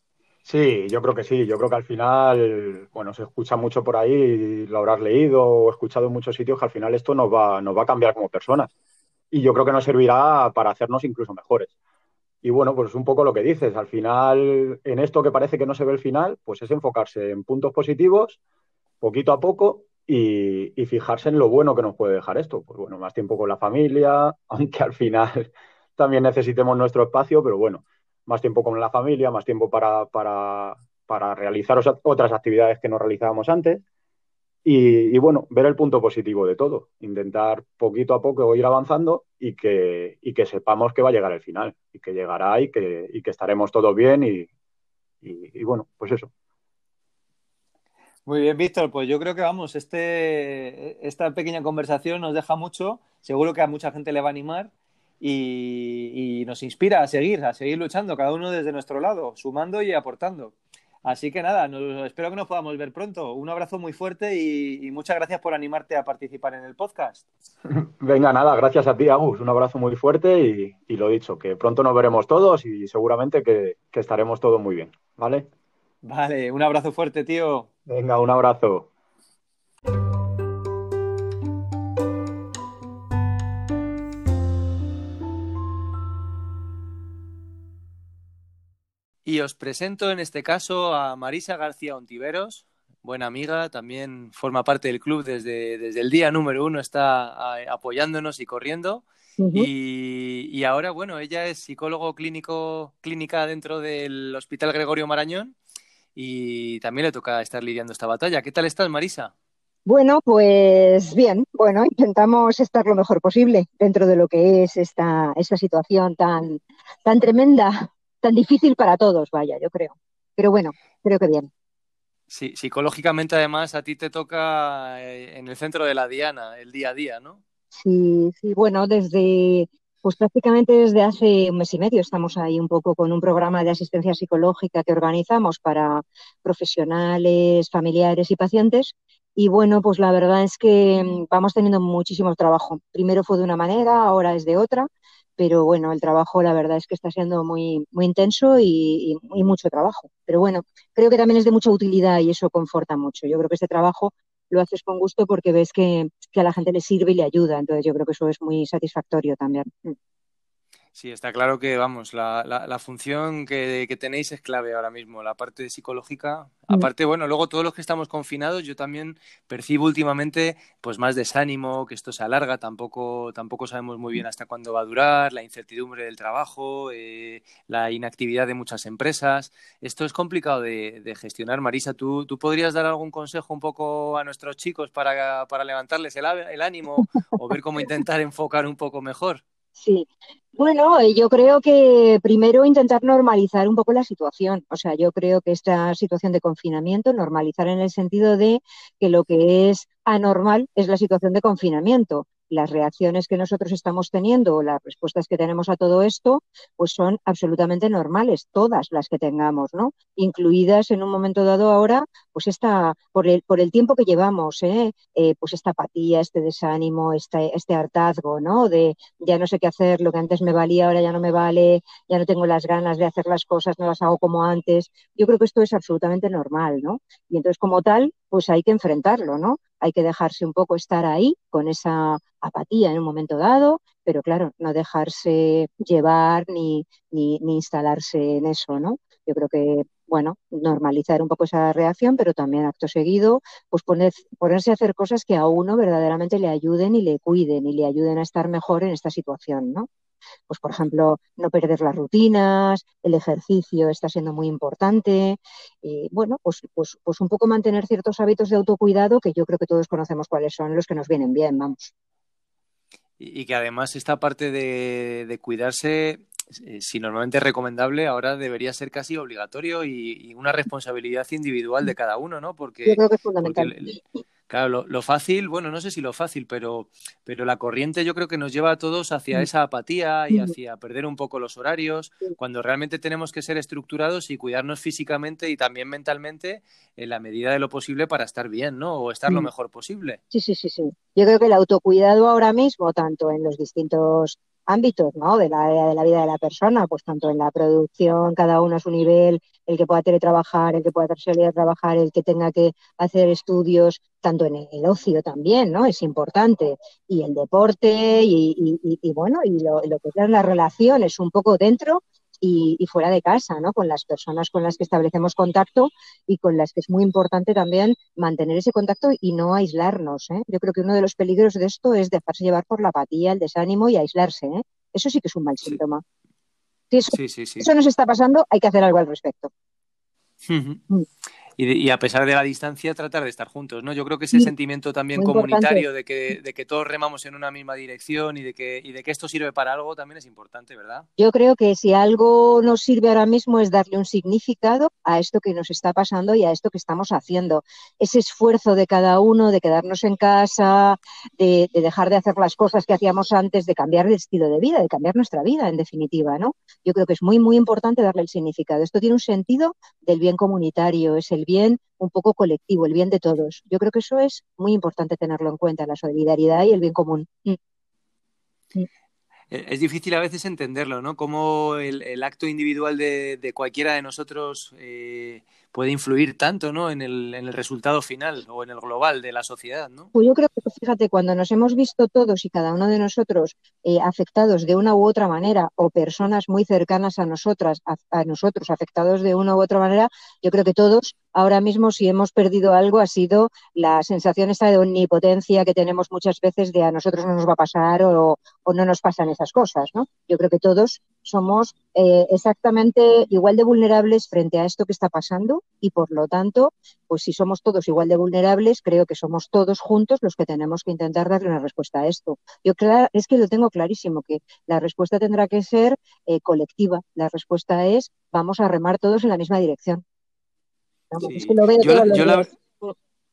Sí, yo creo que sí. Yo creo que al final, bueno, se escucha mucho por ahí, lo habrás leído o escuchado en muchos sitios, que al final esto nos va, nos va a cambiar como personas. Y yo creo que nos servirá para hacernos incluso mejores. Y bueno, pues un poco lo que dices. Al final, en esto que parece que no se ve el final, pues es enfocarse en puntos positivos, poquito a poco, y, y fijarse en lo bueno que nos puede dejar esto. Pues bueno, más tiempo con la familia, aunque al final también necesitemos nuestro espacio, pero bueno más tiempo con la familia, más tiempo para, realizar otras actividades que no realizábamos antes. Y, bueno, ver el punto positivo de todo, intentar poquito a poco ir avanzando y que, que sepamos que va a llegar el final y que llegará y que, que estaremos todos bien y, y, bueno, pues eso. Muy bien, Víctor, pues yo creo que vamos, este, esta pequeña conversación nos deja mucho, seguro que a mucha gente le va a animar y, nos inspira a seguir, a seguir luchando, cada uno desde nuestro lado, sumando y aportando. Así que nada, espero que nos podamos ver pronto. Un abrazo muy fuerte y, muchas gracias por animarte a participar en el podcast. Venga, nada, gracias a ti, Agus. Un abrazo muy fuerte y, lo dicho, que pronto nos veremos todos y seguramente que, que estaremos todos muy bien, ¿vale? Vale, un abrazo fuerte, tío. Venga, un abrazo. Y os presento en este caso a Marisa García Ontiveros, buena amiga, también forma parte del club desde, desde el día número uno, está apoyándonos y corriendo. y, ahora, bueno, ella es psicólogo clínico, clínica dentro del Hospital Gregorio Marañón y también le toca estar lidiando esta batalla. ¿Qué tal estás, Marisa? Bueno, pues bien, bueno, intentamos estar lo mejor posible dentro de lo que es esta, esta situación tan, tan tremenda tan difícil para todos, vaya, yo creo. Pero bueno, creo que bien. Sí, psicológicamente además a ti te toca eh, en el centro de la diana, el día a día, ¿no? Sí, sí, bueno, desde, pues prácticamente desde hace un mes y medio estamos ahí un poco con un programa de asistencia psicológica que organizamos para profesionales, familiares y pacientes. Y bueno, pues la verdad es que mm, vamos teniendo muchísimo trabajo. Primero fue de una manera, ahora es de otra pero bueno, el trabajo la verdad es que está siendo muy, muy intenso y, mucho trabajo. Pero bueno, creo que también es de mucha utilidad y eso conforta mucho. Yo creo que este trabajo lo haces con gusto porque ves que, que a la gente le sirve y le ayuda. Entonces yo creo que eso es muy satisfactorio también. Mm. Sí, está claro que, vamos, la, la, función que, tenéis es clave ahora mismo, la parte psicológica. Mm. Aparte, bueno, luego todos los que estamos confinados, yo también percibo últimamente pues más desánimo, que esto se alarga, tampoco, tampoco sabemos muy bien hasta cuándo va a durar, la incertidumbre del trabajo, eh, la inactividad de muchas empresas. Esto es complicado de, gestionar. Marisa, ¿tú, ¿tú, podrías dar algún consejo un poco a nuestros chicos para, para levantarles el, el ánimo o ver cómo intentar enfocar un poco mejor? Sí, bueno, eh, yo creo que primero intentar normalizar un poco la situación. O sea, yo creo que esta situación de confinamiento, normalizar en el sentido de que lo que es anormal es la situación de confinamiento las reacciones que nosotros estamos teniendo o las respuestas que tenemos a todo esto, pues son absolutamente normales, todas las que tengamos, ¿no? Incluidas en un momento dado ahora, pues esta, por el, por el tiempo que llevamos, ¿eh? Eh, pues esta apatía, este desánimo, este, este hartazgo, ¿no? De ya no sé qué hacer, lo que antes me valía, ahora ya no me vale, ya no tengo las ganas de hacer las cosas, no las hago como antes. Yo creo que esto es absolutamente normal, ¿no? Y entonces, como tal, pues hay que enfrentarlo, ¿no? Hay que dejarse un poco estar ahí con esa apatía en un momento dado, pero claro, no dejarse llevar ni, ni, instalarse en eso, ¿no? Yo creo que, bueno, normalizar un poco esa reacción, pero también acto seguido, pues ponerse a hacer cosas que a uno verdaderamente le ayuden y le cuiden y le ayuden a estar mejor en esta situación, ¿no? Pues, por ejemplo, no perder las rutinas, el ejercicio está siendo muy importante. Y, bueno, pues, pues, pues un poco mantener ciertos hábitos de autocuidado que yo creo que todos conocemos cuáles son los que nos vienen bien, vamos. Y, que además esta parte de, cuidarse eh, si normalmente es recomendable, ahora debería ser casi obligatorio y, una responsabilidad individual de cada uno, ¿no? Porque, Yo creo que es fundamental. Claro, lo, fácil, bueno, no sé si lo fácil, pero, pero la corriente yo creo que nos lleva a todos hacia mm. esa apatía y mm. hacia perder un poco los horarios, cuando realmente tenemos que ser estructurados y cuidarnos físicamente y también mentalmente en la medida de lo posible para estar bien, ¿no? O estar lo mm. mejor posible. Sí, sí, sí, sí. Yo creo que el autocuidado ahora mismo, tanto en los distintos ámbitos ¿no? de, la, de la vida de la persona, pues tanto en la producción, cada uno a su nivel, el que pueda teletrabajar, el que pueda salir a trabajar, el que tenga que hacer estudios, tanto en el ocio también, ¿no? Es importante. Y el deporte y, y, bueno, y lo, lo que es las relaciones un poco dentro y, fuera de casa, ¿no? Con las personas con las que establecemos contacto y con las que es muy importante también mantener ese contacto y no aislarnos. ¿eh? Yo creo que uno de los peligros de esto es dejarse llevar por la apatía, el desánimo y aislarse. ¿eh? Eso sí que es un mal síntoma. Si eso, eso nos está pasando, hay que hacer algo al respecto. Mm. Y, a pesar de la distancia tratar de estar juntos, ¿no? Yo creo que ese sentimiento también comunitario de que, de que todos remamos en una misma dirección y de, que, y de que esto sirve para algo también es importante, ¿verdad? Yo creo que si algo nos sirve ahora mismo es darle un significado a esto que nos está pasando y a esto que estamos haciendo. Ese esfuerzo de cada uno de quedarnos en casa, de, de dejar de hacer las cosas que hacíamos antes, de cambiar el estilo de vida, de cambiar nuestra vida, en definitiva, ¿no? Yo creo que es muy, muy importante darle el significado. Esto tiene un sentido del bien comunitario, es el bien un poco colectivo, el bien de todos. Yo creo que eso es muy importante tenerlo en cuenta, la solidaridad y el bien común. Mm. Es difícil a veces entenderlo, ¿no? Cómo el, acto individual de, cualquiera de nosotros eh, puede influir tanto ¿no? en, el, en el resultado final o en el global de la sociedad. ¿no? Pues yo creo que, fíjate, cuando nos hemos visto todos y cada uno de nosotros eh, afectados de una u otra manera o personas muy cercanas a nosotras, a, nosotros afectados de una u otra manera, yo creo que todos ahora mismo si hemos perdido algo ha sido la sensación esta de omnipotencia que tenemos muchas veces de a nosotros no nos va a pasar o, no nos pasan esas cosas, ¿no? Yo creo que todos somos eh, exactamente igual de vulnerables frente a esto que está pasando y por lo tanto, pues si somos todos igual de vulnerables, creo que somos todos juntos los que tenemos que intentar darle una respuesta a esto. Yo creo, es que lo tengo clarísimo, que la respuesta tendrá que ser eh, colectiva. La respuesta es vamos a remar todos en la misma dirección. Es que lo veo yo,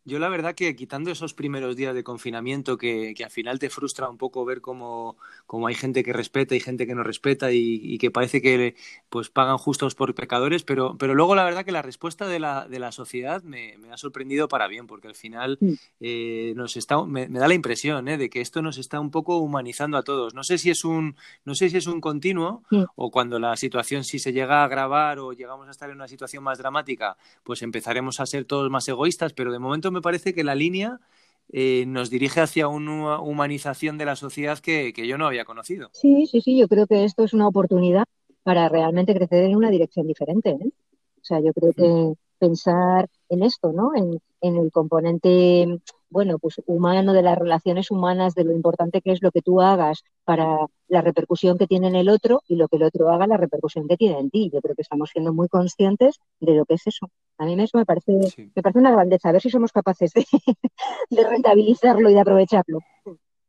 yo la verdad que quitando esos primeros días de confinamiento que, que al final te frustra un poco ver cómo, cómo, hay gente que respeta y gente que no respeta y, que parece que pues pagan justos por pecadores, pero, pero luego la verdad que la respuesta de la, de la sociedad me, me ha sorprendido para bien, porque al final eh, nos está, me, da la impresión eh, de que esto nos está un poco humanizando a todos. No sé si es un, no sé si es un continuo o cuando la situación si se llega a agravar o llegamos a estar en una situación más dramática, pues empezaremos a ser todos más egoístas, pero de momento me me parece que la línea eh, nos dirige hacia una humanización de la sociedad que, yo no había conocido. Sí, sí, sí, yo creo que esto es una oportunidad para realmente crecer en una dirección diferente. ¿eh? O sea, yo creo que pensar en esto, ¿no? En, en el componente bueno, pues humano, de las relaciones humanas, de lo importante que es lo que tú hagas para la repercusión que tiene en el otro y lo que el otro haga, la repercusión que tiene en ti. Yo creo que estamos siendo muy conscientes de lo que es eso. A mí eso me parece, me parece una grandeza, a ver si somos capaces de, de rentabilizarlo y de aprovecharlo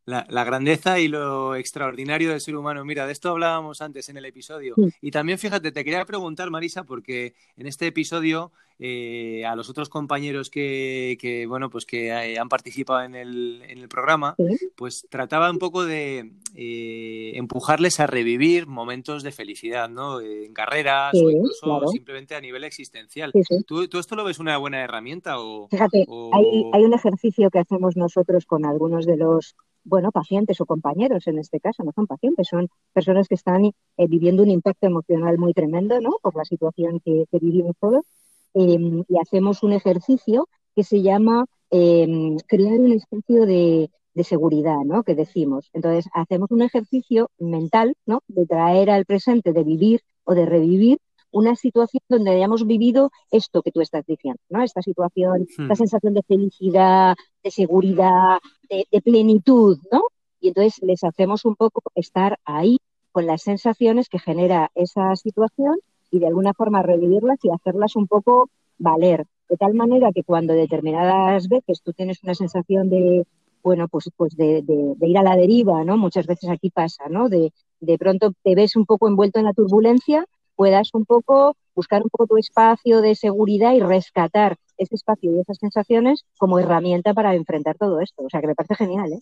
la, grandeza y lo extraordinario del ser humano. Mira, de esto hablábamos antes en el episodio. Y también, fíjate, te quería preguntar, Marisa, porque en este episodio eh, a los otros compañeros que, bueno, pues que eh, han participado en el, en el programa, pues trataba un poco de eh, empujarles a revivir momentos de felicidad, ¿no? En carreras o incluso simplemente a nivel existencial. ¿Tú, esto lo ves una buena herramienta o...? Fíjate, Hay, hay un ejercicio que hacemos nosotros con algunos de los bueno, pacientes o compañeros en este caso, no son pacientes, son personas que están eh, viviendo un impacto emocional muy tremendo, ¿no? Por la situación que, vivimos todos. Em, y hacemos un ejercicio que se llama em, crear un espacio de, de, seguridad, ¿no? Que decimos. Entonces, hacemos un ejercicio mental, ¿no? De traer al presente, de vivir o de revivir una situación donde hayamos vivido esto que tú estás diciendo, ¿no? Esta situación, esta hmm. sensación de felicidad, de seguridad, de, plenitud, ¿no? Y entonces les hacemos un poco estar ahí con las sensaciones que genera esa situación y de alguna forma revivirlas y hacerlas un poco valer. De tal manera que cuando determinadas veces tú tienes una sensación de, bueno, pues, pues de, de, ir a la deriva, ¿no? Muchas veces aquí pasa, ¿no? De, de pronto te ves un poco envuelto en la turbulencia puedas un poco buscar un poco tu espacio de seguridad y rescatar ese espacio y esas sensaciones como herramienta para enfrentar todo esto. O sea, que me parece genial, ¿eh?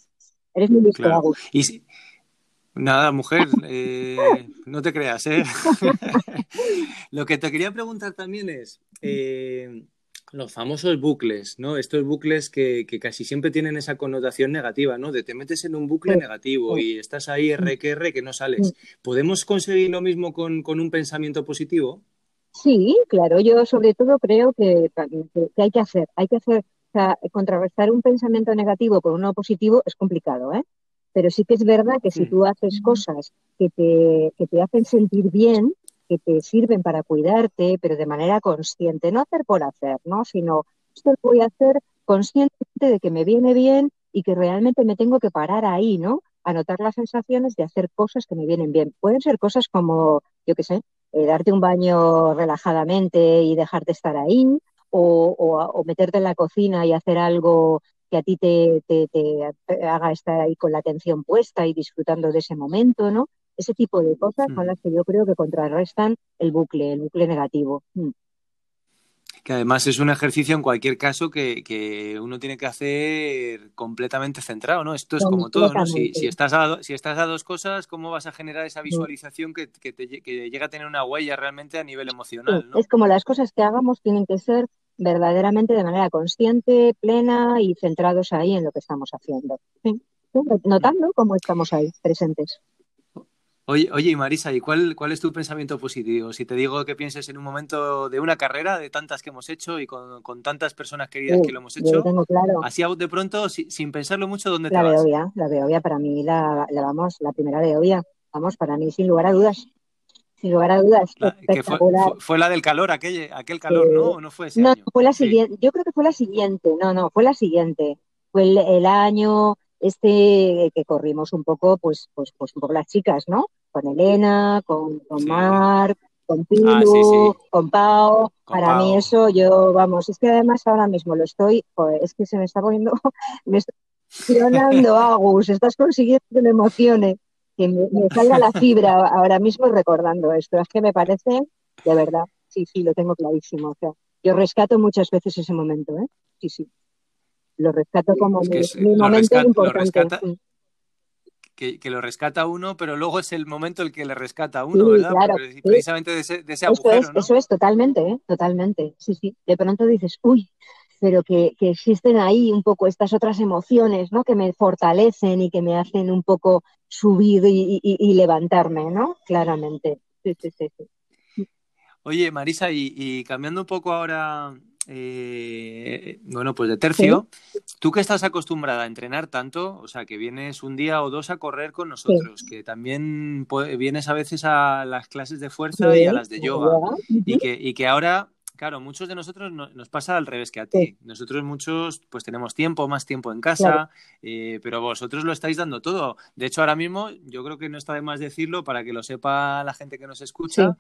Eres muy listo, claro. Y Nada, mujer, eh, no te creas, ¿eh? Lo que te quería preguntar también es, eh, los famosos bucles, ¿no? Estos bucles que, casi siempre tienen esa connotación negativa, ¿no? De te metes en un bucle negativo y estás ahí R que R que no sales. ¿Podemos conseguir lo mismo con, un pensamiento positivo? Sí, claro. Yo sobre todo creo que, hay que hacer, hay que hacer, o sea, contrarrestar un pensamiento negativo con uno positivo es complicado, ¿eh? Pero sí que es verdad que si tú haces cosas que te, que te hacen sentir bien, que te sirven para cuidarte, pero de manera consciente, no hacer por hacer, ¿no? Sino, esto lo voy a hacer conscientemente de que me viene bien y que realmente me tengo que parar ahí, ¿no? Anotar las sensaciones de hacer cosas que me vienen bien. Pueden ser cosas como, yo qué sé, eh, darte un baño relajadamente y dejarte estar ahí, o, meterte en la cocina y hacer algo que a ti te, haga estar ahí con la atención puesta y disfrutando de ese momento, ¿no? Ese tipo de cosas son mm. las que yo creo que contrarrestan el bucle, el bucle negativo. Mm. Que además es un ejercicio en cualquier caso que, uno tiene que hacer completamente centrado, ¿no? Esto es como todo, ¿no? Si, estás a, si estás a dos cosas, ¿cómo vas a generar esa visualización que, que, te, llega a tener una huella realmente a nivel emocional, ¿no? Es como las cosas que hagamos tienen que ser verdaderamente de manera consciente, plena y centrados ahí en lo que estamos haciendo. Notando cómo estamos ahí, presentes. Oye, oye, Marisa, ¿y cuál, cuál es tu pensamiento positivo? Si te digo que pienses en un momento de una carrera, de tantas que hemos hecho y con, tantas personas queridas que lo hemos hecho, así de pronto, sin pensarlo mucho, ¿dónde la te vas? Obvia, la veo obvia, para mí la, la, vamos, la primera de obvia, vamos, para mí sin lugar a dudas. Sin lugar a dudas. fue, la del calor, aquel, aquel calor, ¿no? ¿O no fue ese no, fue la siguiente, yo creo que fue la siguiente, no, no, fue la siguiente. Fue el, año este que corrimos un poco, pues, pues, pues un poco las chicas, ¿no? con Elena, con, con Mar, con Pilu, ah, con Pau. Para mí eso, yo, vamos, es que además ahora mismo lo estoy, es que se me está poniendo, me estoy emocionando, Agus, estás consiguiendo que me emocione, que me, salga la fibra ahora mismo recordando esto. Es que me parece, de verdad, sí, sí, lo tengo clarísimo. O sea, yo rescato muchas veces ese momento, ¿eh? Sí, sí. Lo rescato como mi, momento importante que, lo rescata uno, pero luego es el momento el que le rescata a uno, ¿verdad? precisamente de ese, de ese agujero, eso es, Eso es, totalmente, ¿eh? totalmente. Sí, sí. De pronto dices, uy, pero que, existen ahí un poco estas otras emociones, ¿no? Que me fortalecen y que me hacen un poco subir y, levantarme, ¿no? Claramente. Sí, sí, sí. Oye, Marisa, y cambiando un poco ahora eh, bueno, pues de tercio, tú que estás acostumbrada a entrenar tanto, o sea, que vienes un día o dos a correr con nosotros, que también vienes a veces a las clases de fuerza y a las de yoga, y que, y que ahora claro, muchos de nosotros nos pasa al revés que a ti. Nosotros muchos pues tenemos tiempo, más tiempo en casa, eh, pero vosotros lo estáis dando todo. De hecho, ahora mismo yo creo que no está de más decirlo para que lo sepa la gente que nos escucha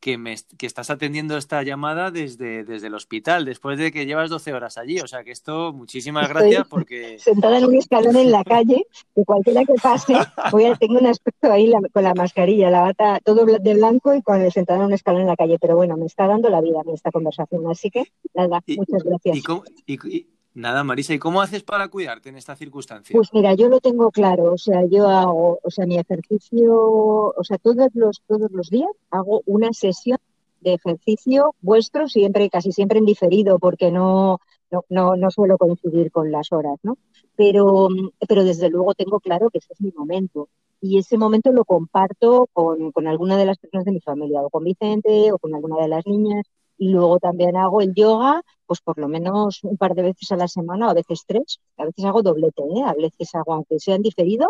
que, me, que estás atendiendo esta llamada desde, desde el hospital, después de que llevas 12 horas allí. O sea que esto, muchísimas gracias porque... Sentada en un escalón en la calle, que cualquiera que pase, voy a, tengo un aspecto ahí con la mascarilla, la bata, todo de blanco y con el sentada en un escalón en la calle. Pero bueno, me está dando la vida esta conversación. Así que, nada, muchas gracias. y, Nada, Marisa, ¿y cómo haces para cuidarte en esta circunstancia? Pues mira, yo lo tengo claro, o sea, yo hago, o sea, mi ejercicio, o sea, todos los, todos los días hago una sesión de ejercicio vuestro, siempre, casi siempre en diferido, porque no, no, no, suelo coincidir con las horas, ¿no? Pero, pero desde luego tengo claro que ese es mi momento. Y ese momento lo comparto con, con alguna de las personas de mi familia, o con Vicente, o con alguna de las niñas, y luego también hago el yoga, pues por lo menos un par de veces a la semana, o a veces tres. A veces hago doblete, ¿eh? A veces hago, aunque sea en diferido,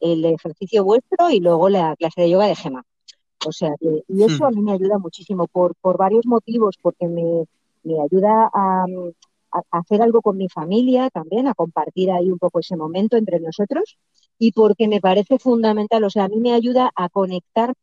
el ejercicio vuestro y luego la clase de yoga de Gema. O sea, que, y eso a mí me ayuda muchísimo por, por varios motivos, porque me, me ayuda a, a, hacer algo con mi familia también, a compartir ahí un poco ese momento entre nosotros y porque me parece fundamental, o sea, a mí me ayuda a conectar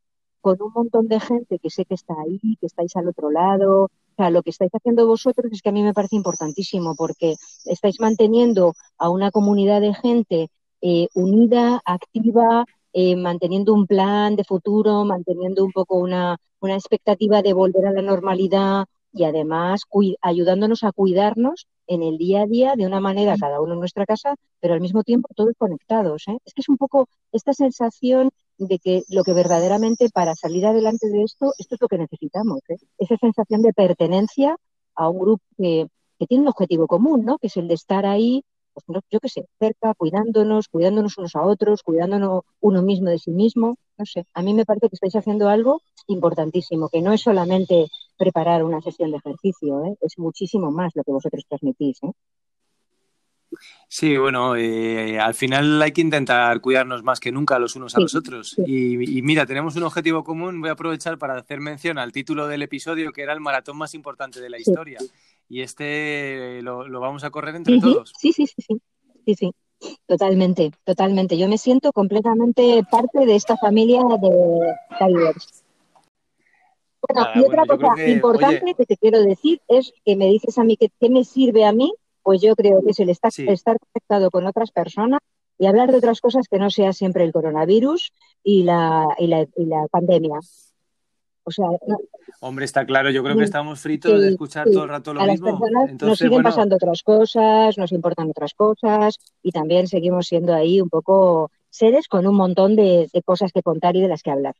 con un montón de gente que sé que está ahí, que estáis al otro lado. O sea, lo que estáis haciendo vosotros es que a mí me parece importantísimo porque estáis manteniendo a una comunidad de gente eh, unida, activa, eh, manteniendo un plan de futuro, manteniendo un poco una, una expectativa de volver a la normalidad y además ayudándonos a cuidarnos en el día a día de una manera, cada uno en nuestra casa, pero al mismo tiempo todos conectados. ¿eh? Es que es un poco esta sensación de que lo que verdaderamente para salir adelante de esto, esto es lo que necesitamos, ¿eh? esa sensación de pertenencia a un grupo que, tiene un objetivo común, ¿no? que es el de estar ahí, pues, yo qué sé, cerca, cuidándonos, cuidándonos unos a otros, cuidándonos uno mismo de sí mismo, no sé, a mí me parece que estáis haciendo algo importantísimo, que no es solamente preparar una sesión de ejercicio, ¿eh? es muchísimo más lo que vosotros transmitís. ¿eh? Sí, bueno, eh, al final hay que intentar cuidarnos más que nunca los unos a los otros. Y, mira, tenemos un objetivo común. Voy a aprovechar para hacer mención al título del episodio, que era el maratón más importante de la historia. Y este lo, vamos a correr entre todos. Sí, sí, sí, sí, sí, sí. Totalmente, totalmente. Yo me siento completamente parte de esta familia de Tigers. Bueno, y otra cosa importante que te quiero decir es que me dices a mí que qué me sirve a mí, pues yo creo que es el estar, estar conectado con otras personas y hablar de otras cosas que no sea siempre el coronavirus y la, y la, y la pandemia. O sea, Hombre, está claro, yo creo que estamos fritos de escuchar todo el rato lo mismo. Las personas nos siguen pasando otras cosas, nos importan otras cosas y también seguimos siendo ahí un poco seres con un montón de, cosas que contar y de las que hablar.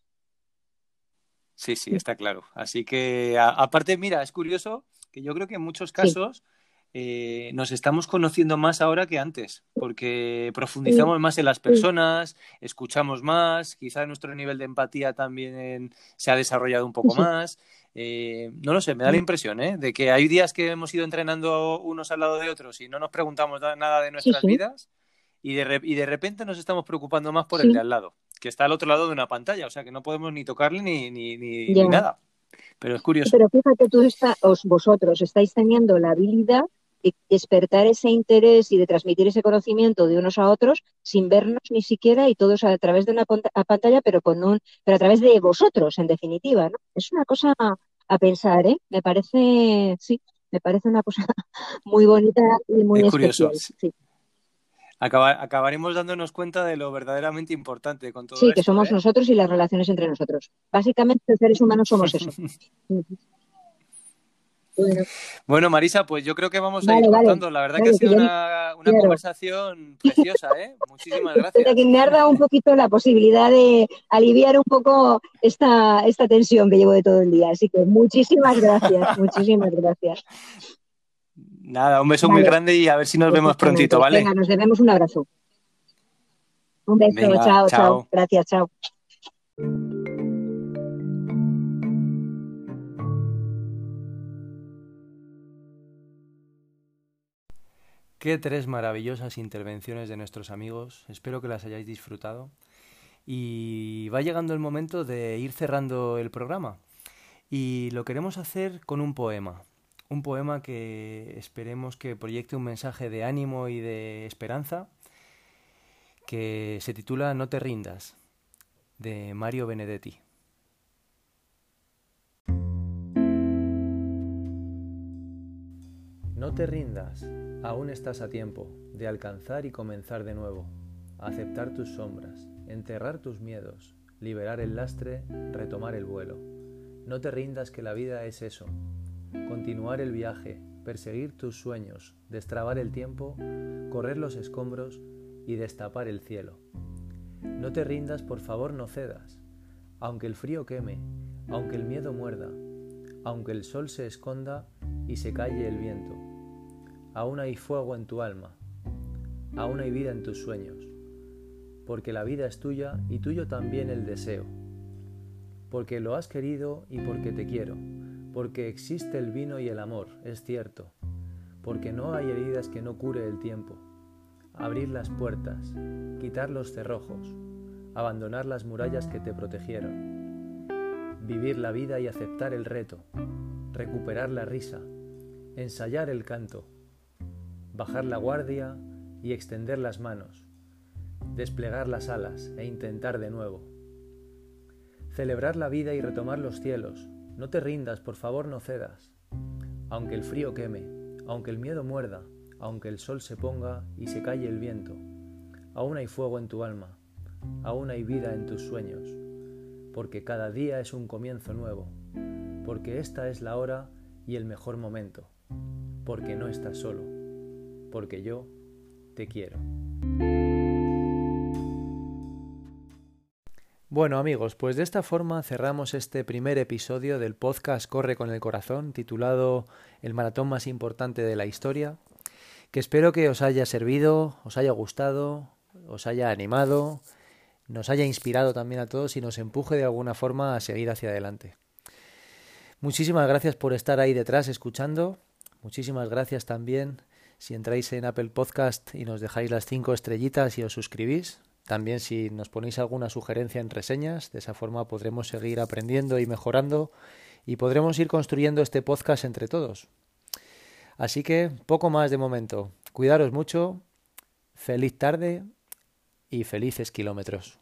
Sí, sí, está claro. Así que, aparte, mira, es curioso que yo creo que en muchos casos eh, nos estamos conociendo más ahora que antes, porque profundizamos más en las personas, escuchamos más, quizá nuestro nivel de empatía también se ha desarrollado un poco más. Eh, no lo sé, me da la impresión ¿eh? de que hay días que hemos ido entrenando unos al lado de otros y no nos preguntamos nada de nuestras vidas y de, y de repente nos estamos preocupando más por el de al lado, que está al otro lado de una pantalla, o sea que no podemos ni tocarle ni, ni, ni, nada. Pero es curioso. Pero fíjate, tú está, vosotros estáis teniendo la habilidad despertar ese interés y de transmitir ese conocimiento de unos a otros sin vernos ni siquiera y todos a través de una pantalla, pero con un, pero a través de vosotros, en definitiva, ¿no? Es una cosa a pensar, ¿eh? Me parece, sí, me parece una cosa muy bonita y muy es especial. Sí. acabaremos dándonos cuenta de lo verdaderamente importante con todo Sí, que somos ¿eh? nosotros y las relaciones entre nosotros. Básicamente, los seres humanos somos eso. Bueno. Marisa, pues yo creo que vamos a ir contando. La verdad que ha sido una, conversación preciosa, ¿eh? Muchísimas gracias. me ha dado un poquito la posibilidad de aliviar un poco esta, esta tensión que llevo de todo el día. Así que muchísimas gracias, muchísimas gracias. Nada, un beso muy grande y a ver si nos vemos prontito, ¿vale? Venga, nos debemos un abrazo. Un beso, chao, chao. Gracias, chao. Qué tres maravillosas intervenciones de nuestros amigos. Espero que las hayáis disfrutado. Y va llegando el momento de ir cerrando el programa. Y lo queremos hacer con un poema. Un poema que esperemos que proyecte un mensaje de ánimo y de esperanza que se titula No te rindas, de Mario Benedetti. No te rindas, aún estás a tiempo de alcanzar y comenzar de nuevo, aceptar tus sombras, enterrar tus miedos, liberar el lastre, retomar el vuelo. No te rindas que la vida es eso, continuar el viaje, perseguir tus sueños, destrabar el tiempo, correr los escombros y destapar el cielo. No te rindas, por favor, no cedas, aunque el frío queme, aunque el miedo muerda, aunque el sol se esconda y se calle el viento. Aún hay fuego en tu alma, aún hay vida en tus sueños, porque la vida es tuya y tuyo también el deseo, porque lo has querido y porque te quiero, porque existe el vino y el amor, es cierto, porque no hay heridas que no cure el tiempo. Abrir las puertas, quitar los cerrojos, abandonar las murallas que te protegieron, vivir la vida y aceptar el reto, recuperar la risa, ensayar el canto, bajar la guardia y extender las manos, desplegar las alas e intentar de nuevo. Celebrar la vida y retomar los cielos. No te rindas, por favor no cedas. Aunque el frío queme, aunque el miedo muerda, aunque el sol se ponga y se calle el viento, aún hay fuego en tu alma, aún hay vida en tus sueños, porque cada día es un comienzo nuevo, porque esta es la hora y el mejor momento, porque no estás solo porque yo te quiero. Bueno amigos, pues de esta forma cerramos este primer episodio del podcast Corre con el Corazón, titulado El maratón más importante de la historia, que espero que os haya servido, os haya gustado, os haya animado, nos haya inspirado también a todos y nos empuje de alguna forma a seguir hacia adelante. Muchísimas gracias por estar ahí detrás escuchando, muchísimas gracias también si entráis en Apple Podcast y nos dejáis las cinco estrellitas y os suscribís. También si nos ponéis alguna sugerencia en reseñas, de esa forma podremos seguir aprendiendo y mejorando y podremos ir construyendo este podcast entre todos. Así que poco más de momento. Cuidaros mucho, feliz tarde y felices kilómetros.